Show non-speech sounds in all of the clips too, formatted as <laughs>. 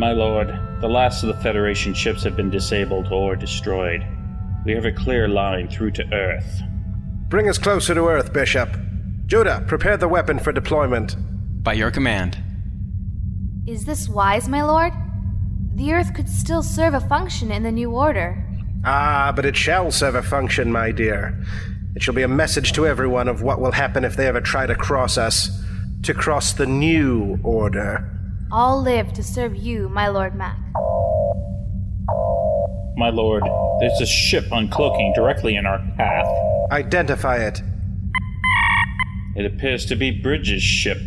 My lord, the last of the Federation ships have been disabled or destroyed. We have a clear line through to Earth. Bring us closer to Earth, Bishop. Judah, prepare the weapon for deployment. By your command. Is this wise, my lord? The Earth could still serve a function in the new order. Ah, but it shall serve a function, my dear. It shall be a message to everyone of what will happen if they ever try to cross us. To cross the new order. All live to serve you, my lord Mac. My lord, there's a ship uncloaking directly in our path. Identify it. It appears to be Bridges' ship.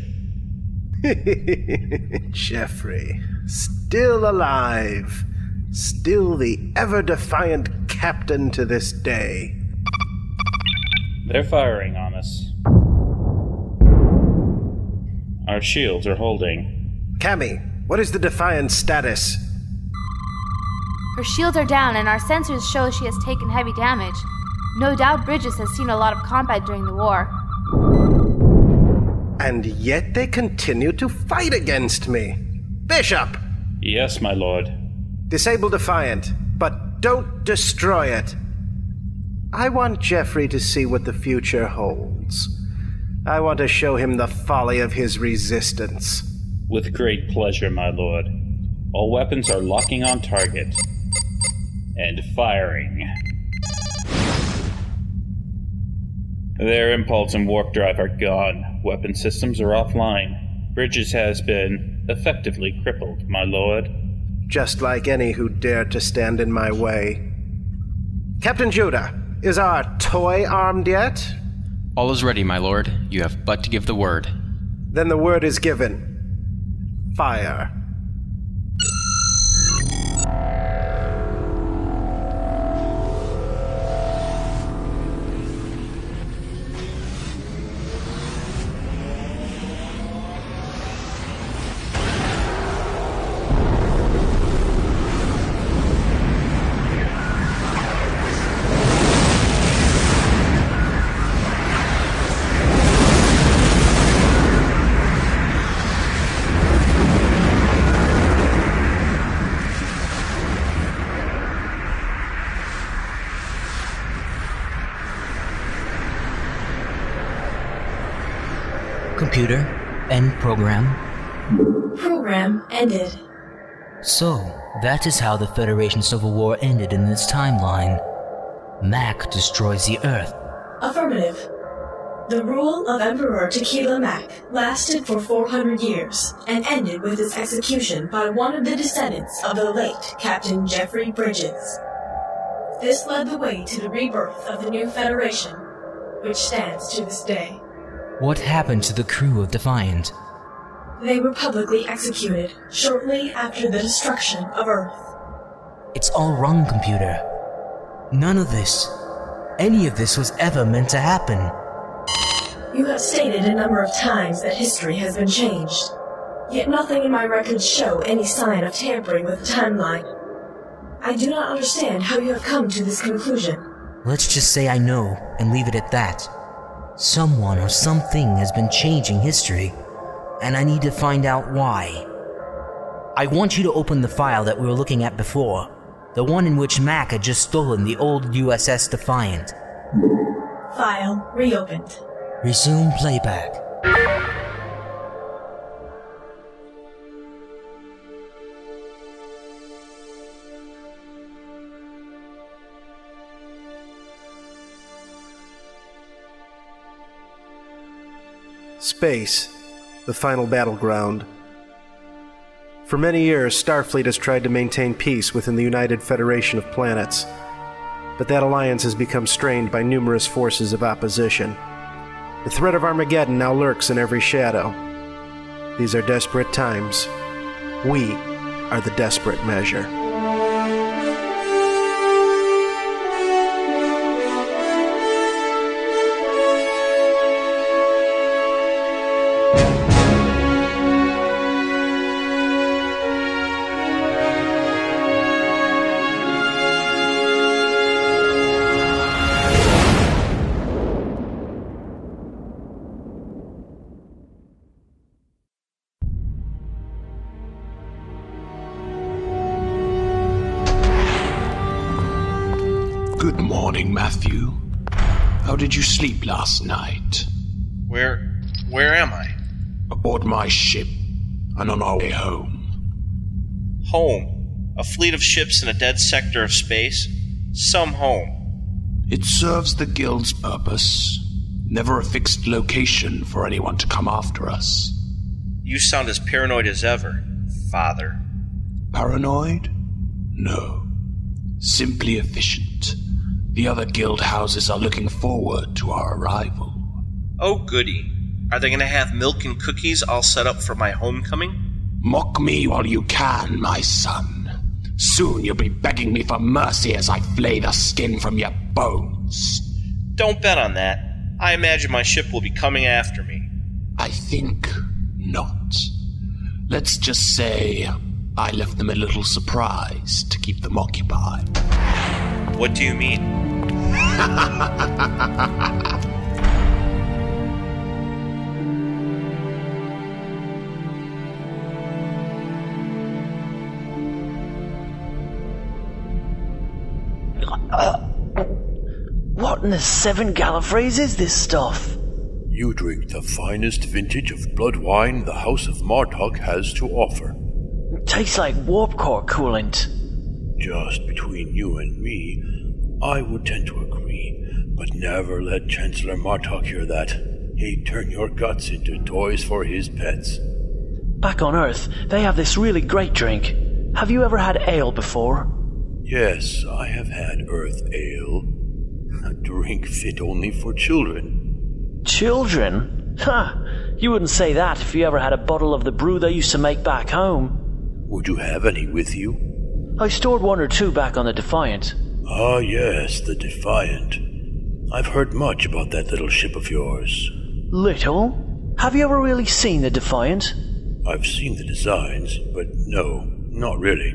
<laughs> Jeffrey, still alive. Still the ever defiant captain to this day. They're firing on us. Our shields are holding. Cammy, what is the defiant status? Her shields are down, and our sensors show she has taken heavy damage. No doubt Bridges has seen a lot of combat during the war. And yet they continue to fight against me. Bishop! Yes, my lord. Disable Defiant, but don't destroy it. I want Jeffrey to see what the future holds. I want to show him the folly of his resistance. With great pleasure, my lord. All weapons are locking on target. And firing. Their impulse and warp drive are gone. Weapon systems are offline. Bridges has been effectively crippled, my lord. Just like any who dared to stand in my way. Captain Judah, is our toy armed yet? All is ready, my lord. You have but to give the word. Then the word is given. Fire. Computer, end program. Program ended. So, that is how the Federation Civil War ended in this timeline. Mac destroys the Earth. Affirmative. The rule of Emperor Tequila Mac lasted for 400 years and ended with its execution by one of the descendants of the late Captain Jeffrey Bridges. This led the way to the rebirth of the new Federation, which stands to this day. What happened to the crew of Defiant? They were publicly executed shortly after the destruction of Earth. It's all wrong, computer. None of this, any of this was ever meant to happen. You have stated a number of times that history has been changed, yet nothing in my records show any sign of tampering with the timeline. I do not understand how you have come to this conclusion. Let's just say I know and leave it at that. Someone or something has been changing history, and I need to find out why. I want you to open the file that we were looking at before, the one in which Mac had just stolen the old USS Defiant. File reopened. Resume playback. Space, the final battleground. For many years, Starfleet has tried to maintain peace within the United Federation of Planets, but that alliance has become strained by numerous forces of opposition. The threat of Armageddon now lurks in every shadow. These are desperate times. We are the desperate measure. Last night? Where. where am I? Aboard my ship and on our way home. Home. A fleet of ships in a dead sector of space? Some home. It serves the Guild's purpose. Never a fixed location for anyone to come after us. You sound as paranoid as ever, Father. Paranoid? No. Simply efficient. The other guild houses are looking forward to our arrival. Oh, goody. Are they going to have milk and cookies all set up for my homecoming? Mock me while you can, my son. Soon you'll be begging me for mercy as I flay the skin from your bones. Don't bet on that. I imagine my ship will be coming after me. I think not. Let's just say I left them a little surprise to keep them occupied. What do you mean? <laughs> What in the seven Gallifreys is this stuff? You drink the finest vintage of blood wine the House of Martok has to offer. It tastes like warp core coolant. Just between you and me, I would tend to agree, but never let Chancellor Martok hear that. He'd turn your guts into toys for his pets. Back on Earth, they have this really great drink. Have you ever had ale before? Yes, I have had Earth Ale. A drink fit only for children. Children? Ha! You wouldn't say that if you ever had a bottle of the brew they used to make back home. Would you have any with you? I stored one or two back on the Defiant. Ah, yes, the Defiant. I've heard much about that little ship of yours. Little? Have you ever really seen the Defiant? I've seen the designs, but no, not really.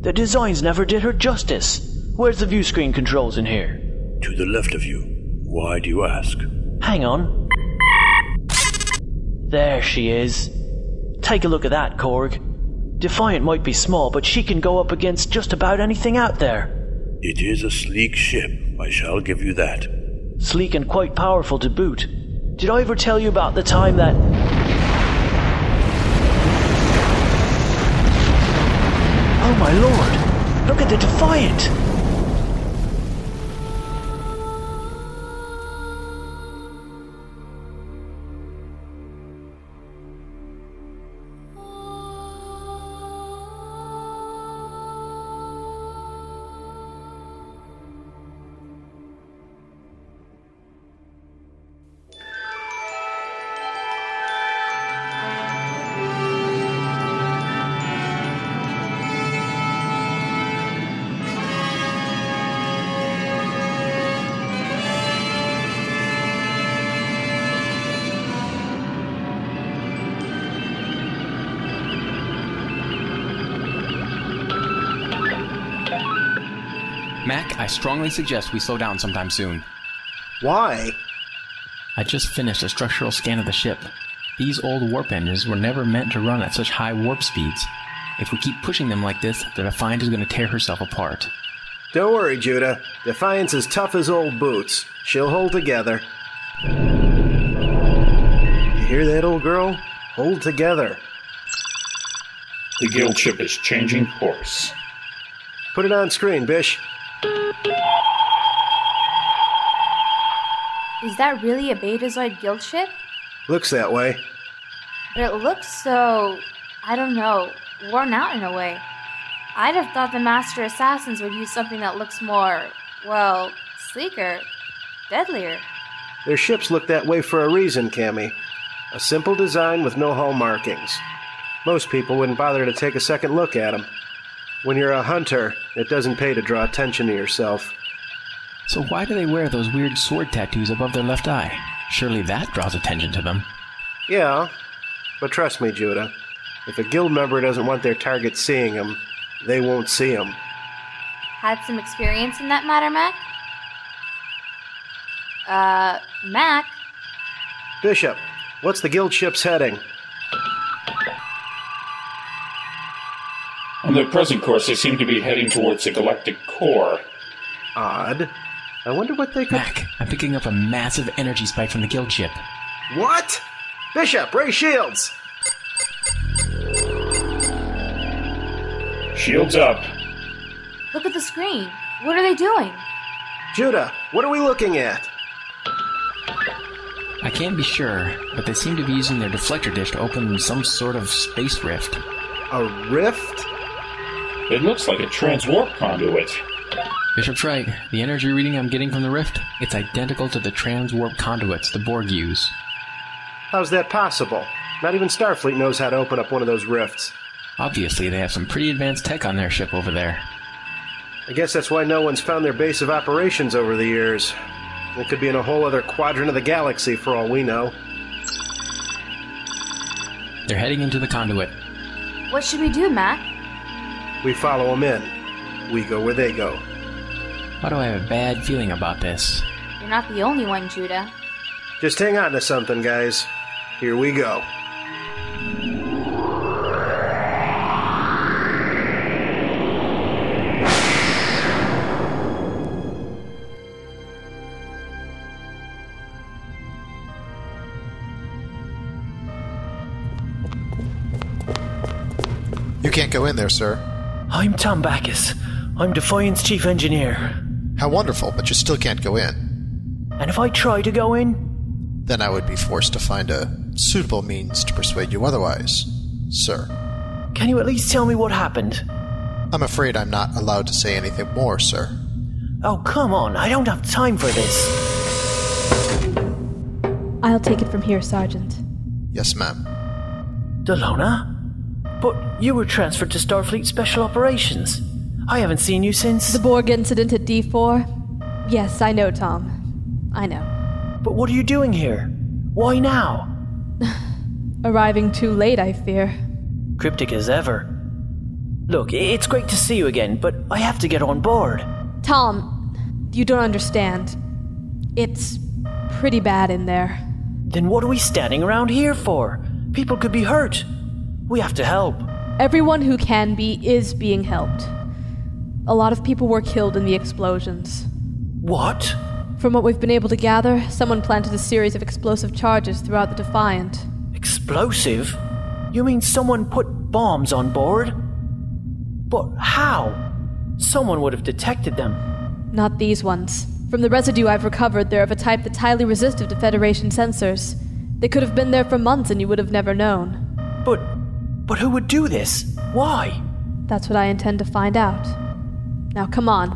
The designs never did her justice. Where's the view screen controls in here? To the left of you. Why do you ask? Hang on. There she is. Take a look at that, Korg. Defiant might be small, but she can go up against just about anything out there. It is a sleek ship, I shall give you that. Sleek and quite powerful to boot. Did I ever tell you about the time that. Oh my lord! Look at the Defiant! Mac, I strongly suggest we slow down sometime soon. Why? I just finished a structural scan of the ship. These old warp engines were never meant to run at such high warp speeds. If we keep pushing them like this, the Defiant is going to tear herself apart. Don't worry, Judah. Defiant's as tough as old boots. She'll hold together. You hear that, old girl? Hold together. The guild ship is changing course. Put it on screen, Bish. Is that really a Betazoid guild ship? Looks that way. But it looks so. I don't know, worn out in a way. I'd have thought the Master Assassins would use something that looks more, well, sleeker, deadlier. Their ships look that way for a reason, Cammy. A simple design with no hull markings. Most people wouldn't bother to take a second look at them. When you're a hunter, it doesn't pay to draw attention to yourself. So why do they wear those weird sword tattoos above their left eye? Surely that draws attention to them. Yeah, but trust me, Judah. If a guild member doesn't want their target seeing them, they won't see them. Had some experience in that matter, Mac? Uh, Mac? Bishop, what's the guild ship's heading? On their present course, they seem to be heading towards the galactic core. Odd. I wonder what they could. Mac, I'm picking up a massive energy spike from the guild ship. What? Bishop, raise Shields! Shields up. Look at the screen. What are they doing? Judah, what are we looking at? I can't be sure, but they seem to be using their deflector dish to open some sort of space rift. A rift? It looks like a transwarp conduit. Bishop's right. The energy reading I'm getting from the rift, it's identical to the transwarp conduits the Borg use. How's that possible? Not even Starfleet knows how to open up one of those rifts. Obviously, they have some pretty advanced tech on their ship over there. I guess that's why no one's found their base of operations over the years. It could be in a whole other quadrant of the galaxy for all we know. They're heading into the conduit. What should we do, Mac? We follow them in. We go where they go. Why do I have a bad feeling about this? You're not the only one, Judah. Just hang on to something, guys. Here we go. You can't go in there, sir. I'm Tom Backus. I'm Defiant's chief engineer. How wonderful, but you still can't go in. And if I try to go in, Then I would be forced to find a suitable means to persuade you otherwise, sir. can you at least tell me what happened? I'm afraid I'm not allowed to say anything more, sir. Oh, come on, I don't have time for this. I'll take it from here, Sergeant. Yes, ma'am. Delona? But you were transferred to Starfleet Special Operations. I haven't seen you since. The Borg incident at D4? Yes, I know, Tom. I know. But what are you doing here? Why now? <sighs> Arriving too late, I fear. Cryptic as ever. Look, it's great to see you again, but I have to get on board. Tom, you don't understand. It's pretty bad in there. Then what are we standing around here for? People could be hurt. We have to help. Everyone who can be is being helped. A lot of people were killed in the explosions. What? From what we've been able to gather, someone planted a series of explosive charges throughout the Defiant. Explosive? You mean someone put bombs on board? But how? Someone would have detected them. Not these ones. From the residue I've recovered, they're of a type that's highly resistive to Federation sensors. They could have been there for months and you would have never known. But. But who would do this? Why? That's what I intend to find out. Now come on.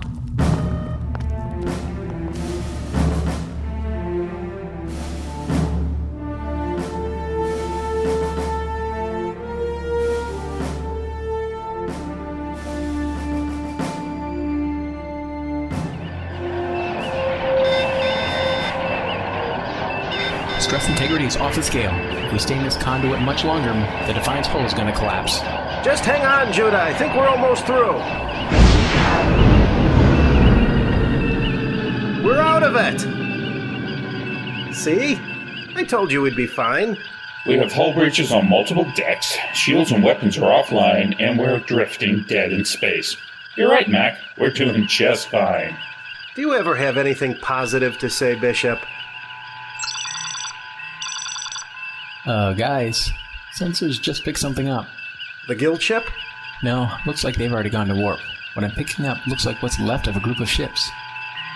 Stress integrity is off the scale. If we stay in this conduit much longer, the Defiant's hull is going to collapse. Just hang on, Judah. I think we're almost through. Out of it! See? I told you we'd be fine. We have hull breaches on multiple decks, shields and weapons are offline, and we're drifting dead in space. You're right, Mac. We're doing just fine. Do you ever have anything positive to say, Bishop? Uh, guys, sensors just picked something up. The guild ship? No, looks like they've already gone to warp. What I'm picking up looks like what's left of a group of ships.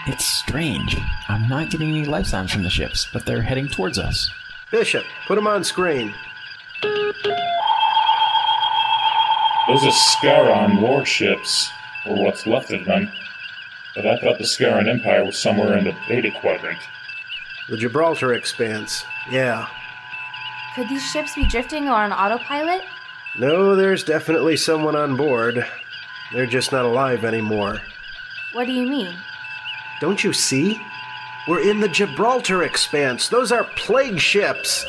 It's strange. I'm not getting any life signs from the ships, but they're heading towards us. Bishop, put him on screen. Those are Scaron warships, or what's left of them. But I thought the Scaron Empire was somewhere in the Beta Quadrant. The Gibraltar Expanse. Yeah. Could these ships be drifting or on autopilot? No, there's definitely someone on board. They're just not alive anymore. What do you mean? Don't you see? We're in the Gibraltar Expanse. Those are plague ships.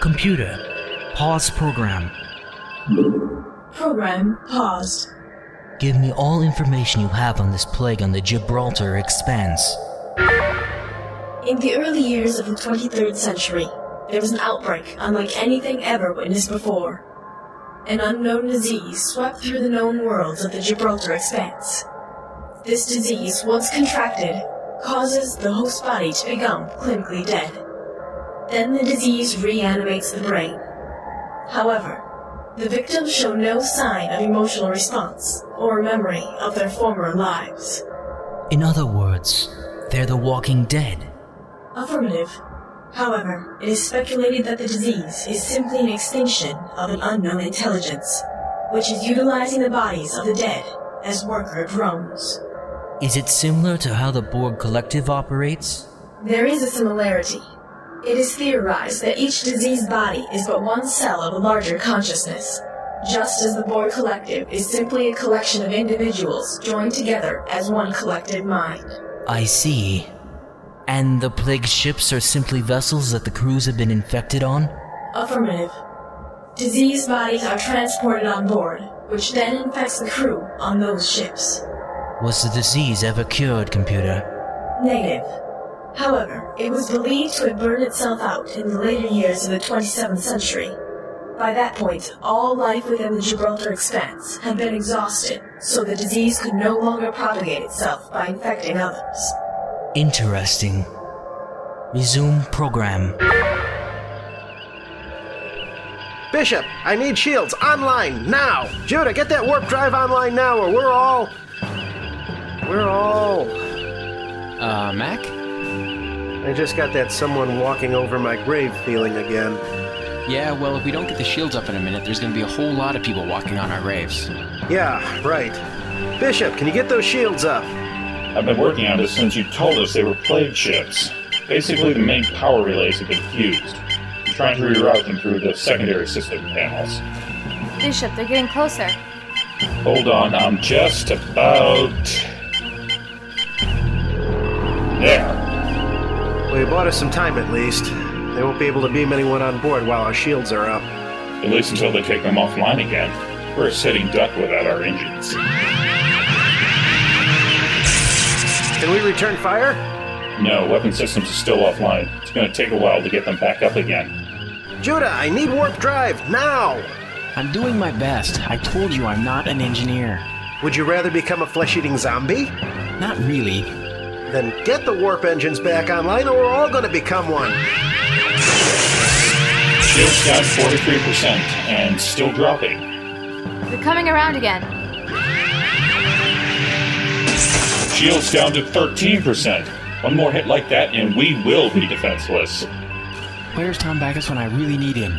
Computer, pause program. Program paused. Give me all information you have on this plague on the Gibraltar Expanse. In the early years of the 23rd century, there was an outbreak unlike anything ever witnessed before. An unknown disease swept through the known worlds of the Gibraltar Expanse. This disease, once contracted, causes the host body to become clinically dead. Then the disease reanimates the brain. However, the victims show no sign of emotional response or memory of their former lives. In other words, they're the walking dead. Affirmative. However, it is speculated that the disease is simply an extinction of an unknown intelligence, which is utilizing the bodies of the dead as worker drones. Is it similar to how the Borg Collective operates? There is a similarity. It is theorized that each diseased body is but one cell of a larger consciousness, just as the Borg Collective is simply a collection of individuals joined together as one collective mind. I see. And the plague ships are simply vessels that the crews have been infected on? Affirmative. Diseased bodies are transported on board, which then infects the crew on those ships. Was the disease ever cured, computer? Negative. However, it was believed to have burned itself out in the later years of the 27th century. By that point, all life within the Gibraltar expanse had been exhausted, so the disease could no longer propagate itself by infecting others. Interesting. Resume program. Bishop, I need shields online now. Judah, get that warp drive online now, or we're all. We're all. Uh, Mac? I just got that someone walking over my grave feeling again. Yeah, well, if we don't get the shields up in a minute, there's gonna be a whole lot of people walking on our graves. Yeah, right. Bishop, can you get those shields up? I've been working on this since you told us they were plague ships. Basically, the main power relays have been fused. I'm trying to reroute them through the secondary system panels. Bishop, they're getting closer. Hold on, I'm just about. There. Well, you bought us some time at least. They won't be able to beam anyone on board while our shields are up. At least until they take them offline again. We're a sitting duck without our engines. Can we return fire? No, weapon systems are still offline. It's gonna take a while to get them back up again. Judah, I need warp drive now! I'm doing my best. I told you I'm not an engineer. Would you rather become a flesh eating zombie? Not really. Then get the warp engines back online or we're all gonna become one. Shields down 43% and still dropping. They're coming around again. Shields down to 13%. One more hit like that and we will be defenseless. Where's Tom Backus when I really need him?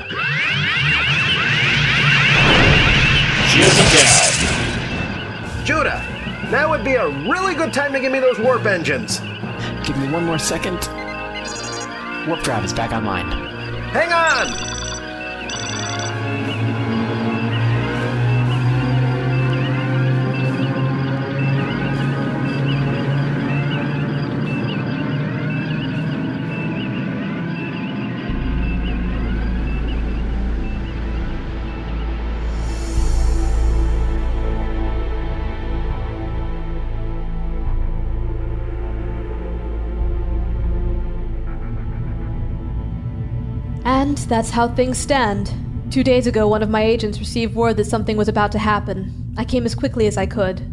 Shields down. Judah, now would be a really good time to give me those warp engines. Give me one more second. Warp drive is back online. Hang on! And that's how things stand. Two days ago, one of my agents received word that something was about to happen. I came as quickly as I could.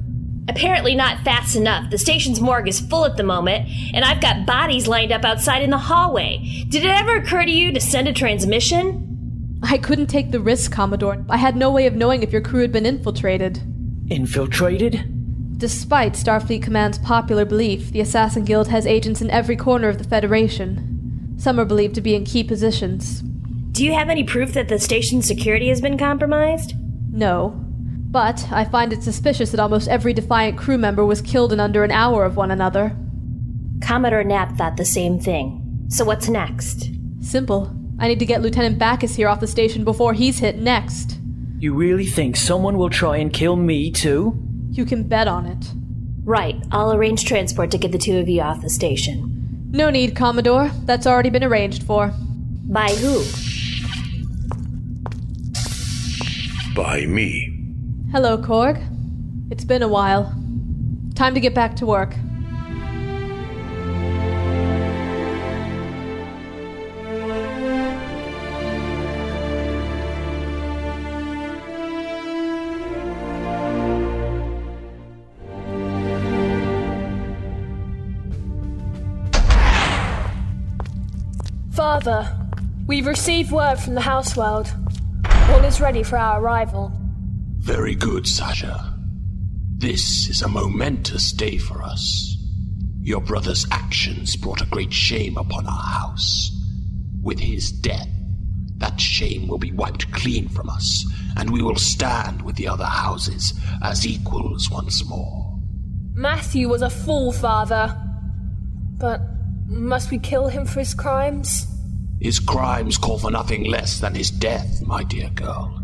Apparently not fast enough. The station's morgue is full at the moment, and I've got bodies lined up outside in the hallway. Did it ever occur to you to send a transmission? I couldn't take the risk, Commodore. I had no way of knowing if your crew had been infiltrated. Infiltrated? Despite Starfleet Command's popular belief, the Assassin Guild has agents in every corner of the Federation. Some are believed to be in key positions. Do you have any proof that the station's security has been compromised? No. But I find it suspicious that almost every Defiant crew member was killed in under an hour of one another. Commodore Knapp thought the same thing. So what's next? Simple. I need to get Lieutenant Backus here off the station before he's hit next. You really think someone will try and kill me, too? You can bet on it. Right, I'll arrange transport to get the two of you off the station. No need, Commodore. That's already been arranged for. By who? by me. Hello, Korg. It's been a while. Time to get back to work. Father, we've received word from the House World. All is ready for our arrival. Very good, Sasha. This is a momentous day for us. Your brother's actions brought a great shame upon our house. With his death, that shame will be wiped clean from us, and we will stand with the other houses as equals once more. Matthew was a fool, Father. But must we kill him for his crimes? His crimes call for nothing less than his death, my dear girl.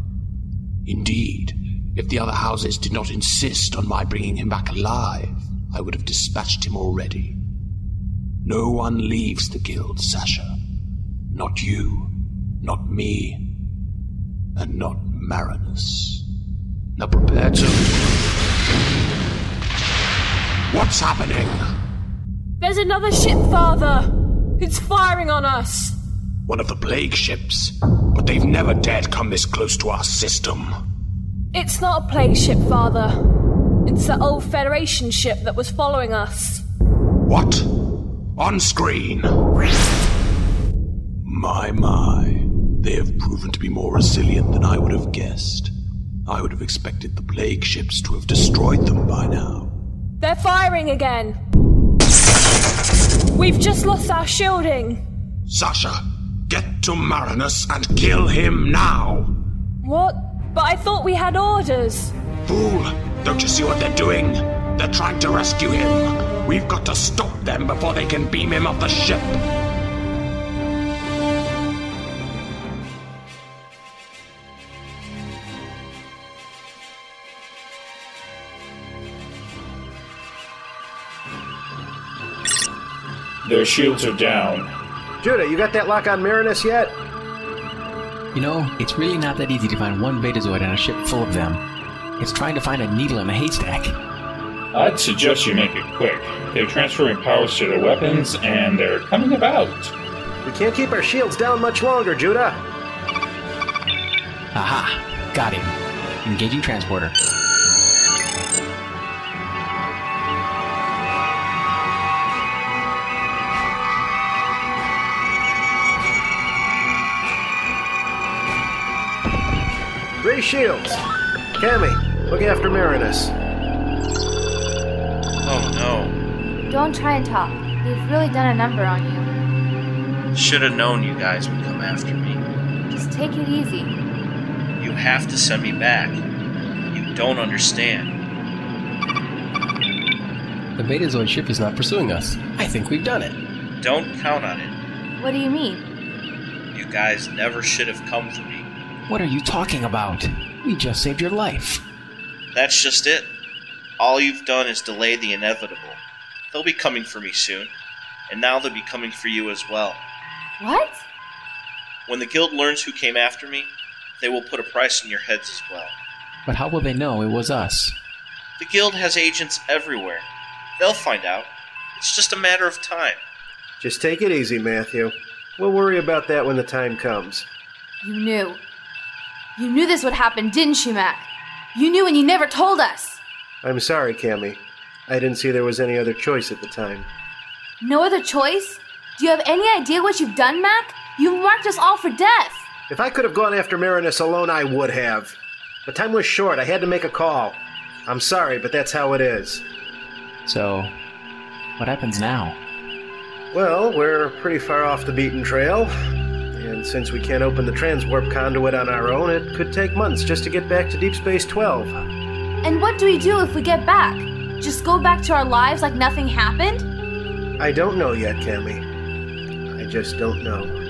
Indeed, if the other houses did not insist on my bringing him back alive, I would have dispatched him already. No one leaves the guild, Sasha. Not you, not me, and not Marinus. Now prepare to. What's happening? There's another ship, Father! It's firing on us! One of the plague ships, but they've never dared come this close to our system. It's not a plague ship, Father. It's the old Federation ship that was following us. What? On screen. My, my. They have proven to be more resilient than I would have guessed. I would have expected the plague ships to have destroyed them by now. They're firing again! We've just lost our shielding! Sasha, get to Marinus and kill him now! What? But I thought we had orders! Fool! Don't you see what they're doing? They're trying to rescue him! We've got to stop them before they can beam him off the ship! Their shields are down. Judah, you got that lock on Marinus yet? You know, it's really not that easy to find one Betazoid on a ship full of them. It's trying to find a needle in a haystack. I'd suggest you make it quick. They're transferring powers to their weapons, and they're coming about. We can't keep our shields down much longer, Judah. Aha! Got him. Engaging transporter. Shields. Cammy, look after Marinus. Oh no. Don't try and talk. They've really done a number on you. Should have known you guys would come after me. Just take it easy. You have to send me back. You don't understand. The Betazoid ship is not pursuing us. I think we've done it. Don't count on it. What do you mean? You guys never should have come for me. What are you talking about? We just saved your life. That's just it. All you've done is delay the inevitable. They'll be coming for me soon, and now they'll be coming for you as well. What? When the guild learns who came after me, they will put a price on your heads as well. But how will they know it was us? The guild has agents everywhere. They'll find out. It's just a matter of time. Just take it easy, Matthew. We'll worry about that when the time comes. You knew. You knew this would happen, didn't you, Mac? You knew and you never told us. I'm sorry, Cammy. I didn't see there was any other choice at the time. No other choice? Do you have any idea what you've done, Mac? You've marked us all for death. If I could have gone after Marinus alone, I would have. But time was short. I had to make a call. I'm sorry, but that's how it is. So, what happens now? Well, we're pretty far off the beaten trail. And since we can't open the transwarp conduit on our own, it could take months just to get back to Deep Space 12. And what do we do if we get back? Just go back to our lives like nothing happened? I don't know yet, Cammy. I just don't know.